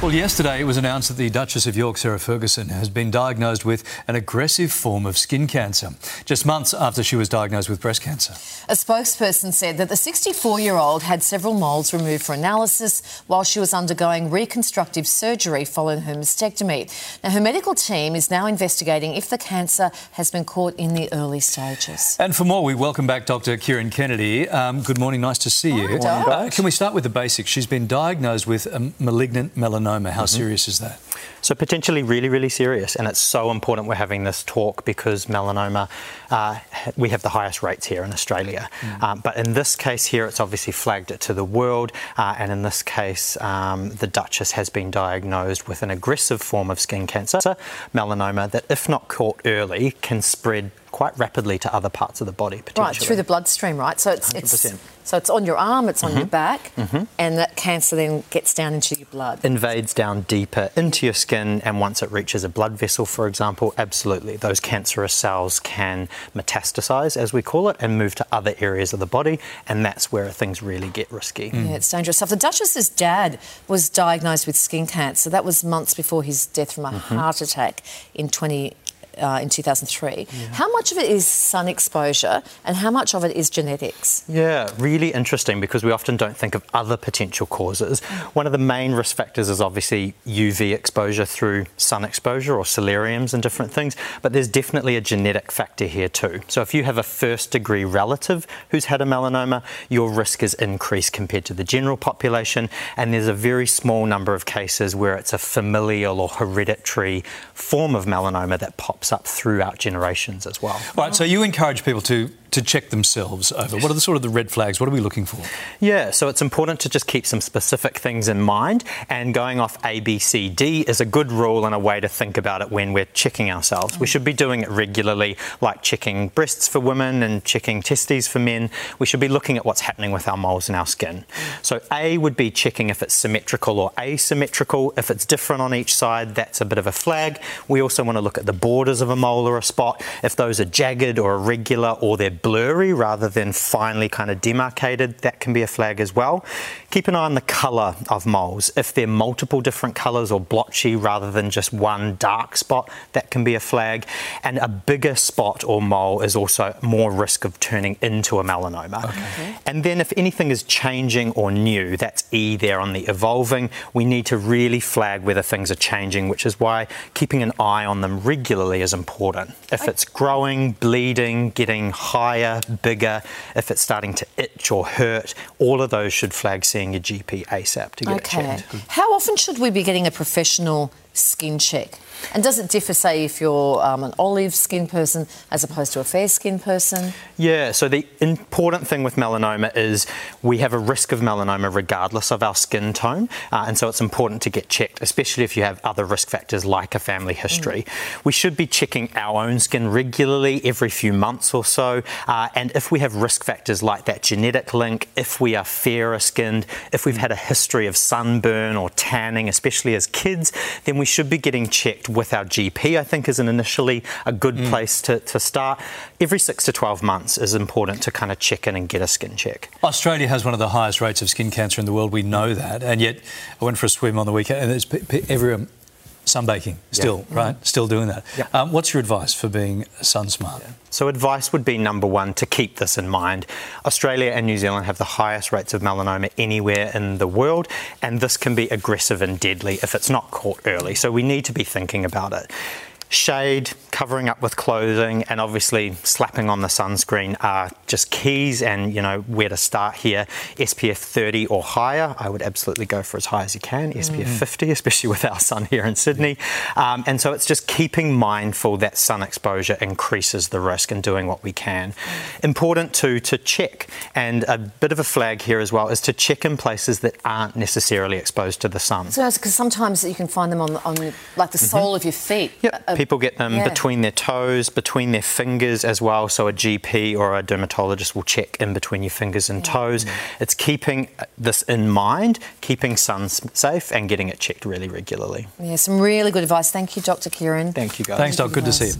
Well, yesterday it was announced that the Duchess of York, Sarah Ferguson, has been diagnosed with an aggressive form of skin cancer, just months after she was diagnosed with breast cancer. A spokesperson said that the 64 year old had several moles removed for analysis while she was undergoing reconstructive surgery following her mastectomy. Now, her medical team is now investigating if the cancer has been caught in the early stages. And for more, we welcome back Dr. Kieran Kennedy. Um, good morning, nice to see you. Uh, can we start with the basics? She's been diagnosed with a malignant melanoma melanoma. How mm-hmm. serious is that? So, potentially really, really serious. And it's so important we're having this talk because melanoma, uh, we have the highest rates here in Australia. Mm. Um, but in this case here, it's obviously flagged it to the world. Uh, and in this case, um, the Duchess has been diagnosed with an aggressive form of skin cancer, melanoma, that if not caught early, can spread quite rapidly to other parts of the body, Right, through the bloodstream, right? So it's, 100%. it's so it's on your arm, it's on mm-hmm. your back, mm-hmm. and that cancer then gets down into your blood. Invades down deeper into your skin, and once it reaches a blood vessel, for example, absolutely, those cancerous cells can metastasize, as we call it, and move to other areas of the body, and that's where things really get risky. Mm. Yeah, it's dangerous stuff. The Duchess's dad was diagnosed with skin cancer. That was months before his death from a mm-hmm. heart attack in 20 uh, in 2003. Yeah. How much of it is sun exposure and how much of it is genetics? Yeah, really interesting because we often don't think of other potential causes. One of the main risk factors is obviously UV exposure through sun exposure or solariums and different things, but there's definitely a genetic factor here too. So if you have a first degree relative who's had a melanoma, your risk is increased compared to the general population, and there's a very small number of cases where it's a familial or hereditary form of melanoma that pops up throughout generations as well. Right, so you encourage people to to check themselves over? What are the sort of the red flags? What are we looking for? Yeah, so it's important to just keep some specific things in mind, and going off A, B, C, D is a good rule and a way to think about it when we're checking ourselves. We should be doing it regularly, like checking breasts for women and checking testes for men. We should be looking at what's happening with our moles in our skin. So A would be checking if it's symmetrical or asymmetrical. If it's different on each side, that's a bit of a flag. We also want to look at the borders of a mole or a spot. If those are jagged or irregular or they're blurry rather than finely kind of demarcated, that can be a flag as well. Keep an eye on the colour of moles. If they're multiple different colours or blotchy rather than just one dark spot, that can be a flag. And a bigger spot or mole is also more risk of turning into a melanoma. Okay. And then if anything is changing or new, that's E there on the evolving, we need to really flag whether things are changing, which is why keeping an eye on them regularly is important. If it's growing, bleeding, getting high higher, bigger, if it's starting to itch or hurt, all of those should flag seeing your GP ASAP to get okay. checked. How often should we be getting a professional skin check? And does it differ, say, if you're um, an olive skin person as opposed to a fair skin person? Yeah, so the important thing with melanoma is we have a risk of melanoma regardless of our skin tone. Uh, and so it's important to get checked, especially if you have other risk factors like a family history. Mm. We should be checking our own skin regularly every few months or so. Uh, and if we have risk factors like that genetic link, if we are fairer skinned, if we've had a history of sunburn or tanning, especially as kids, then we should be getting checked with our GP, I think, is an initially a good mm. place to, to start. Every six to 12 months is important to kind of check in and get a skin check. Australia has one of the highest rates of skin cancer in the world. We know that. And yet, I went for a swim on the weekend, and there's everyone sunbaking still, yeah. right? Mm-hmm. Still doing that. Yeah. Um, what's your advice for being sun smart? Yeah. So, advice would be number one to keep this in mind. Australia and New Zealand have the highest rates of melanoma anywhere in the world, and this can be aggressive and deadly if it's not caught early. So, we need to be thinking about it shade, covering up with clothing, and obviously slapping on the sunscreen are just keys and, you know, where to start here. SPF 30 or higher, I would absolutely go for as high as you can. Mm. SPF 50, especially with our sun here in Sydney. Um, and so it's just keeping mindful that sun exposure increases the risk and doing what we can. Important too to check, and a bit of a flag here as well, is to check in places that aren't necessarily exposed to the sun. So because sometimes you can find them on, on like the sole mm-hmm. of your feet. Yep. Uh, People get them yeah. between their toes, between their fingers as well. So a GP or a dermatologist will check in between your fingers and toes. Mm-hmm. It's keeping this in mind, keeping sun safe, and getting it checked really regularly. Yeah, some really good advice. Thank you, Dr. Kieran. Thank you, guys. Thanks, Doc. Good to see you.